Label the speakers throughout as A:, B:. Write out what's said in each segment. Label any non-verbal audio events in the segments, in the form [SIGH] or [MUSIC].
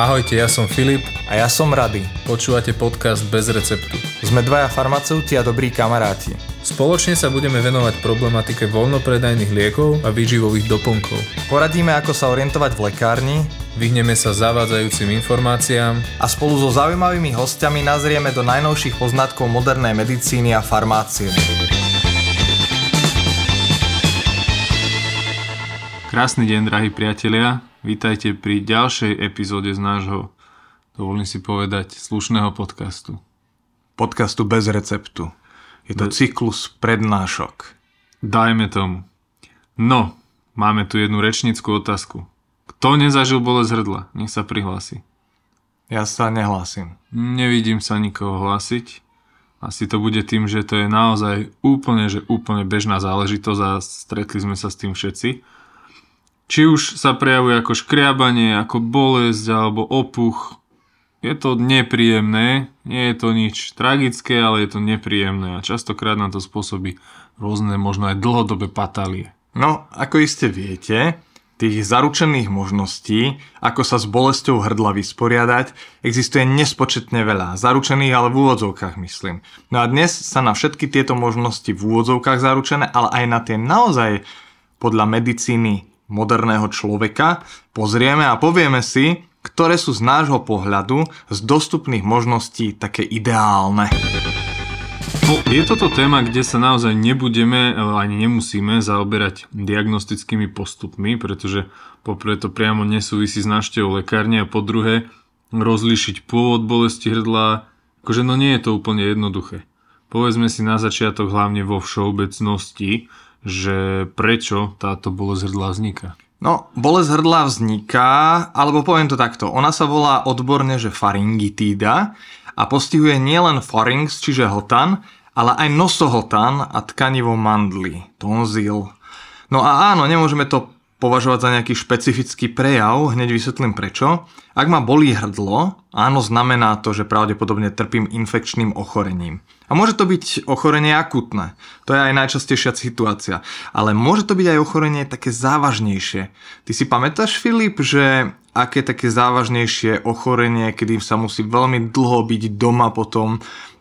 A: Ahojte, ja som Filip.
B: A ja som Rady.
A: Počúvate podcast Bez receptu.
B: Sme dvaja farmaceuti a dobrí kamaráti.
A: Spoločne sa budeme venovať problematike voľnopredajných liekov a výživových doplnkov.
B: Poradíme, ako sa orientovať v lekárni,
A: Vyhneme sa zavádzajúcim informáciám
B: a spolu so zaujímavými hostiami nazrieme do najnovších poznatkov modernej medicíny a farmácie.
A: Krásny deň, drahí priatelia. Vítajte pri ďalšej epizóde z nášho, dovolím si povedať, slušného podcastu.
B: Podcastu bez receptu. Je to Be- cyklus prednášok.
A: Dajme tomu. No, máme tu jednu rečnickú otázku. Kto nezažil bolesť hrdla? Nech sa prihlási.
B: Ja sa nehlásim.
A: Nevidím sa nikoho hlásiť. Asi to bude tým, že to je naozaj úplne, že úplne bežná záležitosť a stretli sme sa s tým všetci. Či už sa prejavuje ako škriabanie, ako bolesť alebo opuch, je to nepríjemné, nie je to nič tragické, ale je to nepríjemné a častokrát nám to spôsobí rôzne, možno aj dlhodobé patálie.
B: No, ako iste viete, tých zaručených možností, ako sa s bolesťou hrdla vysporiadať, existuje nespočetne veľa. Zaručených, ale v úvodzovkách myslím. No a dnes sa na všetky tieto možnosti v úvodzovkách zaručené, ale aj na tie naozaj podľa medicíny moderného človeka pozrieme a povieme si, ktoré sú z nášho pohľadu z dostupných možností také ideálne.
A: No, je toto téma, kde sa naozaj nebudeme, ani nemusíme zaoberať diagnostickými postupmi, pretože poprvé to priamo nesúvisí s návštevou lekárne a po druhé rozlíšiť pôvod bolesti hrdla, akože no nie je to úplne jednoduché. Povedzme si na začiatok hlavne vo všeobecnosti, že prečo táto bolesť hrdla vzniká?
B: No, bolesť hrdla vzniká, alebo poviem to takto, ona sa volá odborne, že faringitída a postihuje nielen pharynx, čiže hltan, ale aj nosohltan a tkanivo mandly, tonzil. No a áno, nemôžeme to považovať za nejaký špecifický prejav, hneď vysvetlím prečo. Ak ma bolí hrdlo, áno, znamená to, že pravdepodobne trpím infekčným ochorením. A môže to byť ochorenie akutné, to je aj najčastejšia situácia, ale môže to byť aj ochorenie také závažnejšie. Ty si pamätáš, Filip, že aké také závažnejšie ochorenie, kedy sa musí veľmi dlho byť doma potom,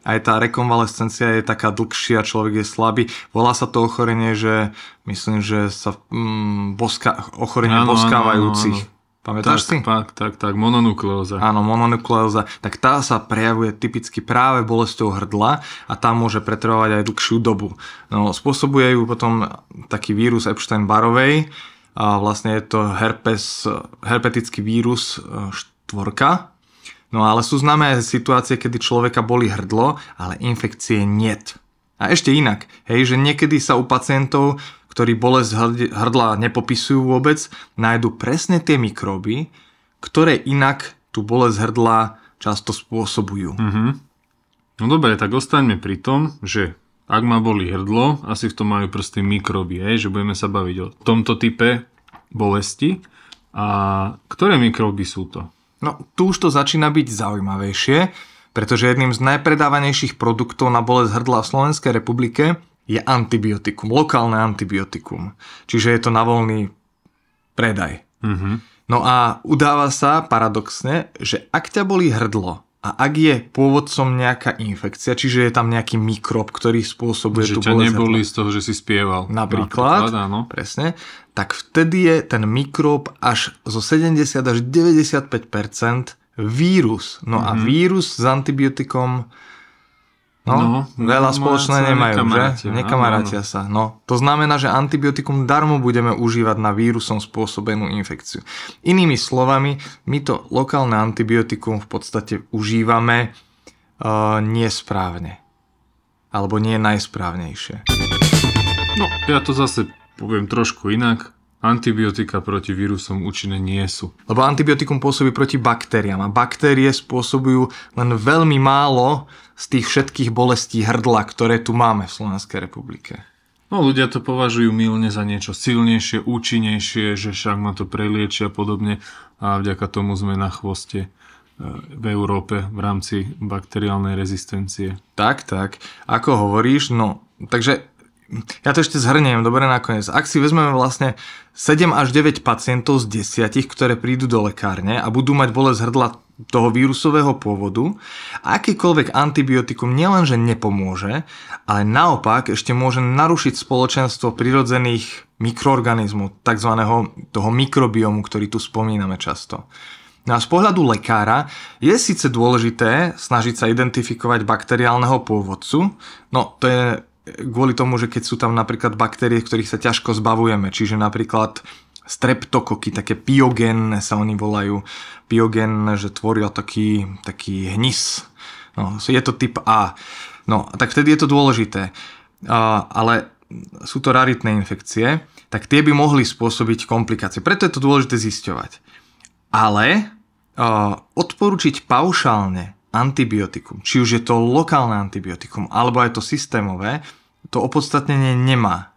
B: aj tá rekonvalescencia je taká dlhšia, človek je slabý. Volá sa to ochorenie, že myslím, že sa mm, boska, ochorenie áno, boskávajúcich. Áno, áno.
A: Pamätáš tak, si? Tak, tak, tak, mononukleóza.
B: Áno, mononukleóza. Tak tá sa prejavuje typicky práve bolestou hrdla a tá môže pretrvávať aj dlhšiu dobu. No, spôsobuje ju potom taký vírus Epstein-Barovej a vlastne je to herpes, herpetický vírus e, štvorka, No ale sú známe aj situácie, kedy človeka boli hrdlo, ale infekcie niet. A ešte inak, hej, že niekedy sa u pacientov, ktorí bolesť hrdla nepopisujú vôbec, nájdu presne tie mikróby, ktoré inak tú bolesť hrdla často spôsobujú.
A: Mm-hmm. No dobre, tak ostaňme pri tom, že ak ma boli hrdlo, asi v tom majú prsty mikróby, hej, že budeme sa baviť o tomto type bolesti. A ktoré mikróby sú to?
B: No, tu už to začína byť zaujímavejšie, pretože jedným z najpredávanejších produktov na bolesť hrdla v Slovenskej republike je antibiotikum, lokálne antibiotikum. Čiže je to na voľný predaj. Mm-hmm. No a udáva sa paradoxne, že ak ťa bolí hrdlo a ak je pôvodcom nejaká infekcia, čiže je tam nejaký mikrob, ktorý spôsobuje
A: že
B: tú bolesť
A: ťa neboli z toho, že si spieval.
B: Napríklad, napríklad áno. presne tak vtedy je ten mikrob až zo 70 až 95% vírus. No mm-hmm. a mhm. vírus s antibiotikom no, no veľa no, spoločné nemajú, že? Nekamarátia sa. No, to znamená, že antibiotikum darmo budeme užívať na vírusom spôsobenú infekciu. Inými slovami, my to lokálne antibiotikum v podstate užívame uh, nesprávne. Alebo nie najsprávnejšie.
A: No, ja to zase poviem trošku inak. Antibiotika proti vírusom účinné nie sú.
B: Lebo antibiotikum pôsobí proti baktériám a baktérie spôsobujú len veľmi málo z tých všetkých bolestí hrdla, ktoré tu máme v Slovenskej republike.
A: No ľudia to považujú milne za niečo silnejšie, účinnejšie, že však ma to preliečia a podobne a vďaka tomu sme na chvoste e, v Európe v rámci bakteriálnej rezistencie.
B: Tak, tak. Ako hovoríš, no, takže ja to ešte zhrniem, dobre nakoniec. Ak si vezmeme vlastne 7 až 9 pacientov z 10, ktoré prídu do lekárne a budú mať bolesť hrdla toho vírusového pôvodu, akýkoľvek antibiotikum nielenže nepomôže, ale naopak ešte môže narušiť spoločenstvo prirodzených mikroorganizmov, tzv. toho mikrobiomu, ktorý tu spomíname často. No a z pohľadu lekára je síce dôležité snažiť sa identifikovať bakteriálneho pôvodcu, no to je kvôli tomu, že keď sú tam napríklad baktérie, ktorých sa ťažko zbavujeme, čiže napríklad streptokoky, také piogénne sa oni volajú, piogénne, že tvoria taký, taký hnis. No, je to typ A. No, tak vtedy je to dôležité. Uh, ale sú to raritné infekcie, tak tie by mohli spôsobiť komplikácie. Preto je to dôležité zisťovať. Ale uh, odporučiť paušálne antibiotikum, či už je to lokálne antibiotikum, alebo je to systémové, to opodstatnenie nemá.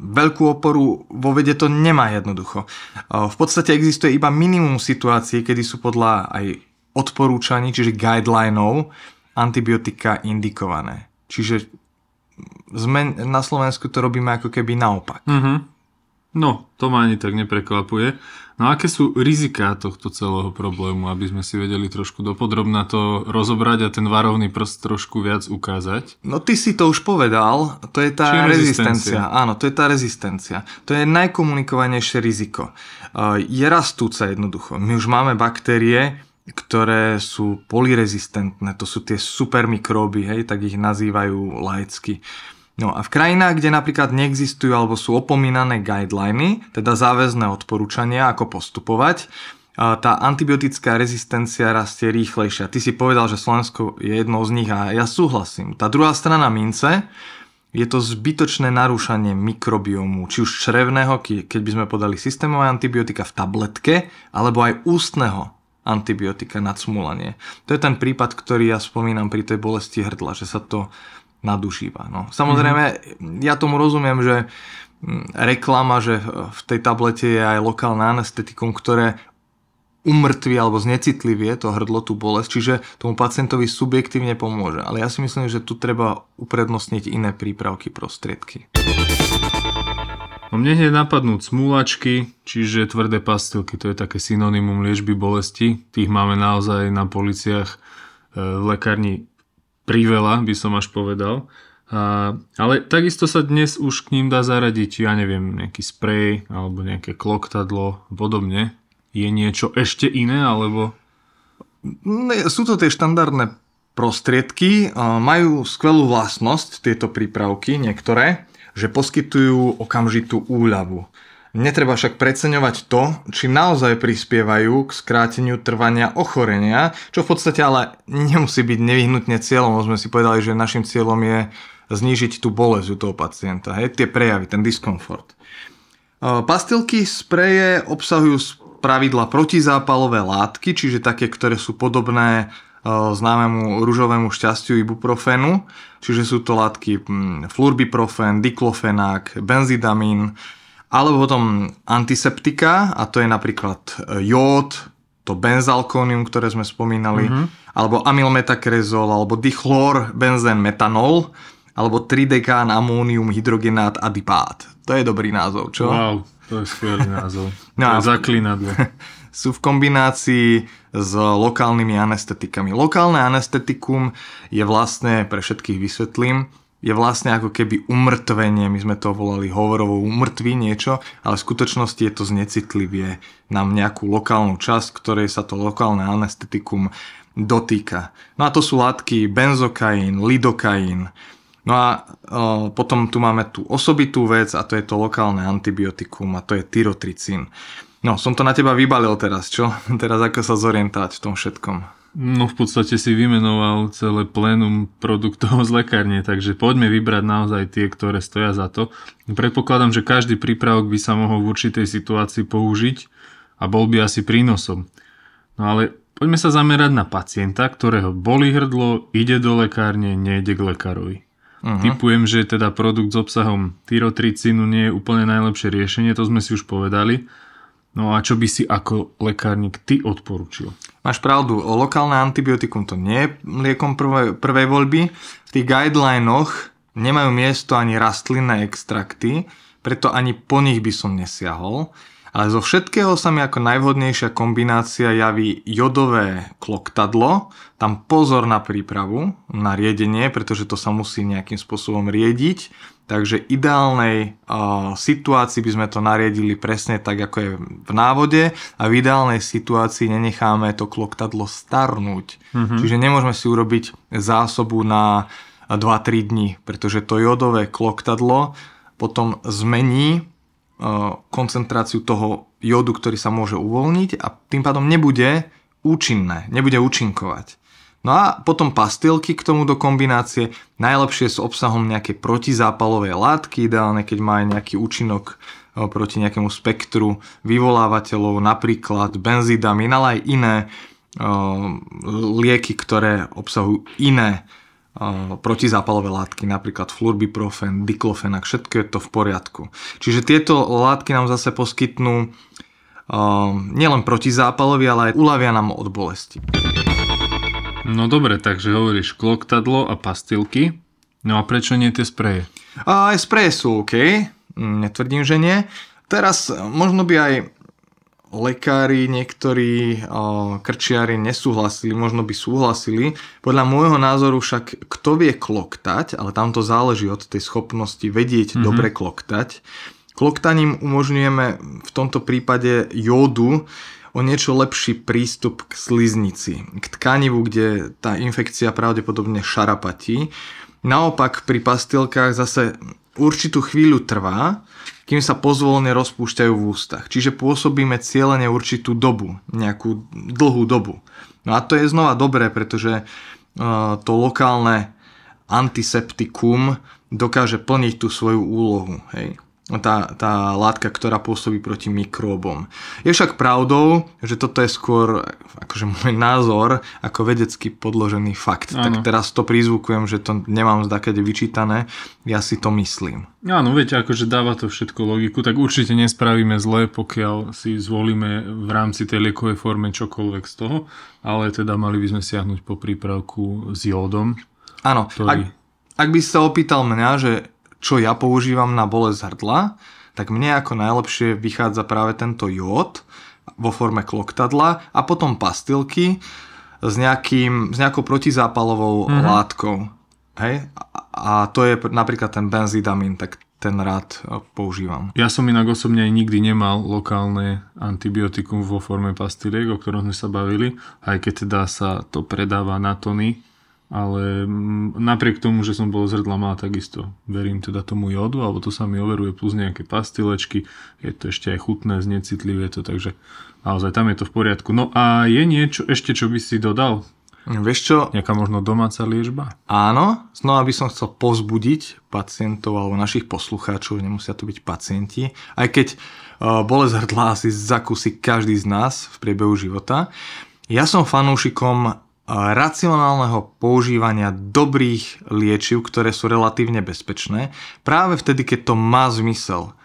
B: Veľkú oporu vo vede to nemá jednoducho. V podstate existuje iba minimum situácií, kedy sú podľa aj odporúčaní, čiže guidelinov, antibiotika indikované. Čiže sme, na Slovensku to robíme ako keby naopak.
A: Mm-hmm. No, to ma ani tak neprekvapuje. No aké sú riziká tohto celého problému, aby sme si vedeli trošku dopodrobná to rozobrať a ten varovný prst trošku viac ukázať?
B: No ty si to už povedal, to je tá rezistencia. rezistencia. Áno, to je tá rezistencia. To je najkomunikovanejšie riziko. Je rastúca jednoducho. My už máme baktérie, ktoré sú polyrezistentné, to sú tie supermikróby, hej, tak ich nazývajú laicky. No a v krajinách, kde napríklad neexistujú alebo sú opomínané guideliny, teda záväzné odporúčania, ako postupovať, tá antibiotická rezistencia rastie rýchlejšia. Ty si povedal, že Slovensko je jednou z nich a ja súhlasím. Tá druhá strana mince je to zbytočné narúšanie mikrobiomu, či už črevného, keď by sme podali systémové antibiotika v tabletke, alebo aj ústneho antibiotika na cmulanie. To je ten prípad, ktorý ja spomínam pri tej bolesti hrdla, že sa to nadužíva. No. Samozrejme, mm-hmm. ja tomu rozumiem, že mm, reklama, že v tej tablete je aj lokálne anestetikum, ktoré umrtví alebo znecitlivie to hrdlo, tú bolesť, čiže tomu pacientovi subjektívne pomôže. Ale ja si myslím, že tu treba uprednostniť iné prípravky, prostriedky.
A: No mne hneď napadnú cmúlačky, čiže tvrdé pastilky, to je také synonymum liečby bolesti. Tých máme naozaj na policiach e, v lekárni priveľa, by som až povedal. A, ale takisto sa dnes už k ním dá zaradiť, ja neviem, nejaký sprej alebo nejaké kloktadlo a podobne. Je niečo ešte iné, alebo...
B: Sú to tie štandardné prostriedky, majú skvelú vlastnosť tieto prípravky, niektoré, že poskytujú okamžitú úľavu. Netreba však preceňovať to, či naozaj prispievajú k skráteniu trvania ochorenia, čo v podstate ale nemusí byť nevyhnutne cieľom. Sme si povedali, že našim cieľom je znížiť tú bolesť u toho pacienta, hej, tie prejavy, ten diskomfort. Pastilky spreje obsahujú pravidla protizápalové látky, čiže také, ktoré sú podobné známemu rúžovému šťastiu ibuprofenu, čiže sú to látky hm, flurbiprofen, diklofenák, benzidamín, alebo potom antiseptika, a to je napríklad e, jód, to benzalkónium, ktoré sme spomínali, mm-hmm. alebo amylmetakrezol, alebo dichlor, benzen, metanol, alebo tridekán, amónium, hydrogenát, adipát. To je dobrý názov, čo?
A: Wow, to je skvelý [LAUGHS] názov. No to je zaklinadlo. [LAUGHS]
B: Sú v kombinácii s lokálnymi anestetikami. Lokálne anestetikum je vlastne, pre všetkých vysvetlím, je vlastne ako keby umrtvenie, my sme to volali hovorovo umrtví niečo, ale v skutočnosti je to znecitlivie na nejakú lokálnu časť, ktorej sa to lokálne anestetikum dotýka. No a to sú látky benzokain, lidokain. No a o, potom tu máme tú osobitú vec a to je to lokálne antibiotikum a to je tyrotricín. No, som to na teba vybalil teraz, čo? [LAUGHS] Teraz ako sa zorientovať v tom všetkom?
A: No v podstate si vymenoval celé plénum produktov z lekárne, takže poďme vybrať naozaj tie, ktoré stoja za to. Predpokladám, že každý prípravok by sa mohol v určitej situácii použiť a bol by asi prínosom. No ale poďme sa zamerať na pacienta, ktorého boli hrdlo, ide do lekárne, nejde k lekárovi. Uh-huh. Typujem, že teda produkt s obsahom tyrotricínu nie je úplne najlepšie riešenie, to sme si už povedali. No a čo by si ako lekárnik ty odporučil?
B: Máš pravdu, lokálne antibiotikum to nie je liekom prvej, prvej voľby. V tých guidelinoch nemajú miesto ani rastlinné extrakty, preto ani po nich by som nesiahol. Ale zo všetkého sa mi ako najvhodnejšia kombinácia javí jodové kloktadlo. Tam pozor na prípravu, na riedenie, pretože to sa musí nejakým spôsobom riediť. Takže ideálnej uh, situácii by sme to nariedili presne tak, ako je v návode a v ideálnej situácii nenecháme to kloktadlo starnúť. Mm-hmm. Čiže nemôžeme si urobiť zásobu na 2-3 dní, pretože to jodové kloktadlo potom zmení koncentráciu toho jodu, ktorý sa môže uvoľniť a tým pádom nebude účinné, nebude účinkovať. No a potom pastilky k tomu do kombinácie, najlepšie s obsahom nejakej protizápalovej látky, ideálne keď má aj nejaký účinok proti nejakému spektru vyvolávateľov, napríklad benzidamín, ale aj iné lieky, ktoré obsahujú iné protizápalové látky, napríklad flurbiprofen, diklofenak, všetko je to v poriadku. Čiže tieto látky nám zase poskytnú nielen protizápalový, ale aj uľavia nám od bolesti.
A: No dobre, takže hovoríš kloktadlo a pastilky. No a prečo nie tie spreje?
B: A aj spreje sú OK, netvrdím, že nie. Teraz možno by aj lekári, niektorí krčiari nesúhlasili, možno by súhlasili. Podľa môjho názoru však kto vie kloktať, ale tam to záleží od tej schopnosti vedieť mm-hmm. dobre kloktať. Kloktaním umožňujeme v tomto prípade jódu o niečo lepší prístup k sliznici, k tkanivu, kde tá infekcia pravdepodobne šarapatí. Naopak pri pastilkách zase určitú chvíľu trvá, kým sa pozvolne rozpúšťajú v ústach. Čiže pôsobíme cieľene určitú dobu, nejakú dlhú dobu. No a to je znova dobré, pretože uh, to lokálne antiseptikum dokáže plniť tú svoju úlohu. Hej tá, tá látka, ktorá pôsobí proti mikróbom. Je však pravdou, že toto je skôr akože môj názor ako vedecky podložený fakt. Ano. Tak teraz to prizvukujem, že to nemám zdakade vyčítané, ja si to myslím.
A: Áno, viete, akože dáva to všetko logiku, tak určite nespravíme zle, pokiaľ si zvolíme v rámci tej liekovej forme čokoľvek z toho, ale teda mali by sme siahnuť po prípravku s jódom.
B: Áno, ktorý... ak, ak by sa opýtal mňa, že čo ja používam na bolesť hrdla, tak mne ako najlepšie vychádza práve tento jód vo forme kloktadla a potom pastilky s, nejakým, s nejakou protizápalovou mm-hmm. látkou. Hej? A to je napríklad ten benzidamín, tak ten rád e, používam.
A: Ja som inak osobne aj nikdy nemal lokálne antibiotikum vo forme pastiliek, o ktorom sme sa bavili, aj keď teda sa to predáva na tony, ale mm, napriek tomu, že som bol zrdla má takisto verím teda tomu jodu, alebo to sa mi overuje plus nejaké pastilečky, je to ešte aj chutné, znecitlivé to, takže naozaj tam je to v poriadku. No a je niečo ešte, čo by si dodal?
B: Vieš čo?
A: Nejaká možno domáca liečba?
B: Áno, znova by som chcel pozbudiť pacientov alebo našich poslucháčov, nemusia to byť pacienti, aj keď uh, bolesť hrdla asi zakúsi každý z nás v priebehu života. Ja som fanúšikom racionálneho používania dobrých liečiv, ktoré sú relatívne bezpečné, práve vtedy, keď to má zmysel.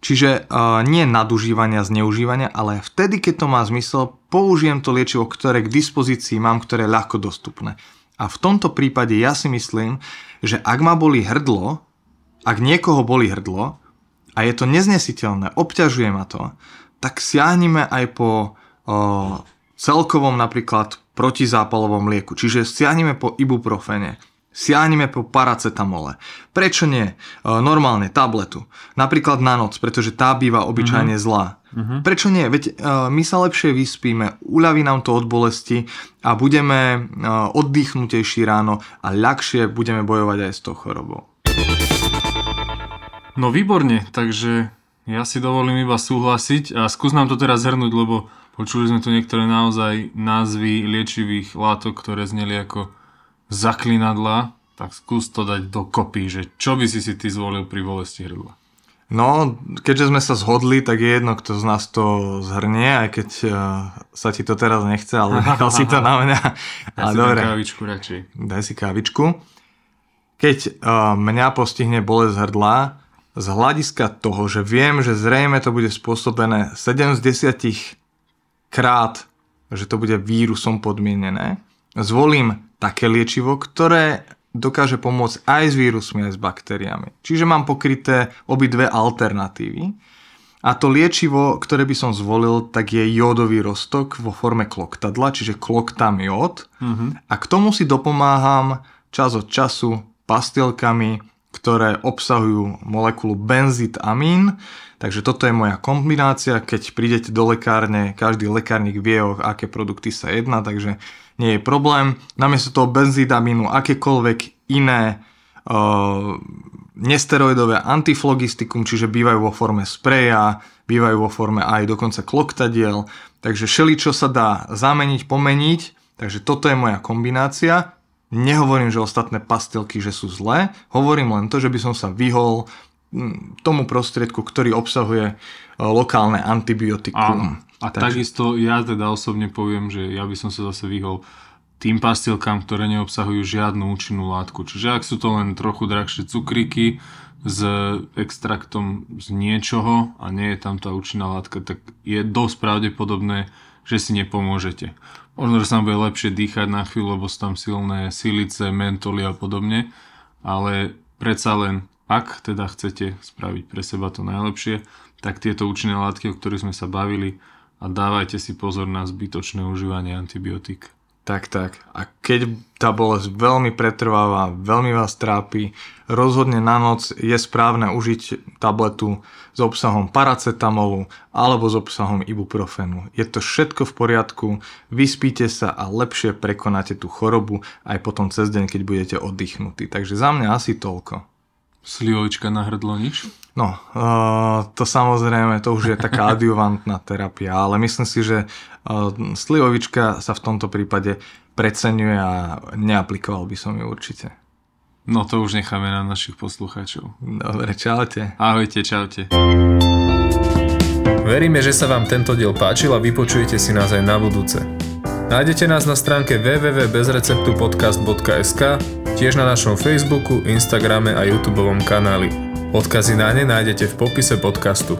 B: Čiže uh, nie nadužívania, zneužívania, ale vtedy, keď to má zmysel, použijem to liečivo, ktoré k dispozícii mám, ktoré je ľahko dostupné. A v tomto prípade ja si myslím, že ak ma boli hrdlo, ak niekoho boli hrdlo a je to neznesiteľné, obťažuje ma to, tak siahnime aj po uh, celkovom napríklad protizápalovom lieku. Čiže siahneme po ibuprofene, siahneme po paracetamole. Prečo nie? E, normálne tabletu. Napríklad na noc, pretože tá býva obyčajne uh-huh. zlá. Uh-huh. Prečo nie? Veď e, my sa lepšie vyspíme, uľaví nám to od bolesti a budeme e, oddychnutejší ráno a ľahšie budeme bojovať aj s tou chorobou.
A: No výborne, takže ja si dovolím iba súhlasiť a skús nám to teraz zhrnúť, lebo Počuli sme tu niektoré naozaj názvy liečivých látok, ktoré zneli ako zaklinadla, tak skús to dať dokopy, že čo by si si ty zvolil pri bolesti hrdla?
B: No, keďže sme sa zhodli, tak je jedno, kto z nás to zhrnie, aj keď uh, sa ti to teraz nechce, ale [LAUGHS] nechal si to na mňa.
A: Daj si dobre. kávičku radšej.
B: Daj si kávičku. Keď uh, mňa postihne bolesť hrdla, z hľadiska toho, že viem, že zrejme to bude spôsobené 7 z 10 krát, že to bude vírusom podmienené, zvolím také liečivo, ktoré dokáže pomôcť aj s vírusmi, aj s baktériami. Čiže mám pokryté obidve alternatívy. A to liečivo, ktoré by som zvolil, tak je jódový roztok vo forme kloktadla, čiže kloktam jód. Uh-huh. A k tomu si dopomáham čas od času pastilkami, ktoré obsahujú molekulu benzitamín. Takže toto je moja kombinácia. Keď prídete do lekárne, každý lekárnik vie, o aké produkty sa jedná, takže nie je problém. Namiesto toho benzitamínu akékoľvek iné uh, nesteroidové antiflogistikum, čiže bývajú vo forme spreja, bývajú vo forme aj dokonca kloktadiel, takže čo sa dá zameniť, pomeniť, takže toto je moja kombinácia. Nehovorím, že ostatné pastelky, že sú zlé, hovorím len to, že by som sa vyhol mm, tomu prostriedku, ktorý obsahuje e, lokálne antibiotikum.
A: Áno. A Takže... takisto ja teda osobne poviem, že ja by som sa zase vyhol tým pastilkám, ktoré neobsahujú žiadnu účinnú látku. Čiže ak sú to len trochu drahšie cukríky s extraktom z niečoho a nie je tam tá účinná látka, tak je dosť pravdepodobné, že si nepomôžete. Možno, že sa vám bude lepšie dýchať na chvíľu, lebo sú tam silné silice, mentoly a podobne, ale predsa len, ak teda chcete spraviť pre seba to najlepšie, tak tieto účinné látky, o ktorých sme sa bavili, a dávajte si pozor na zbytočné užívanie antibiotík.
B: Tak, tak. A keď tá bolesť veľmi pretrváva, veľmi vás trápi, rozhodne na noc je správne užiť tabletu s obsahom paracetamolu alebo s obsahom ibuprofenu. Je to všetko v poriadku, vyspíte sa a lepšie prekonáte tú chorobu aj potom cez deň, keď budete oddychnutí. Takže za mňa asi toľko.
A: Slivovička na hrdlo nič?
B: No, uh, to samozrejme, to už je taká [LAUGHS] adjuvantná terapia, ale myslím si, že uh, slivovička sa v tomto prípade preceňuje a neaplikoval by som ju určite.
A: No to už necháme na našich poslucháčov.
B: Dobre, čaute.
A: Ahojte, čaute.
C: Veríme, že sa vám tento diel páčil a vypočujete si nás aj na budúce. Nájdete nás na stránke www.bezreceptupodcast.sk, tiež na našom Facebooku, Instagrame a YouTube kanáli. Odkazy na ne nájdete v popise podcastu.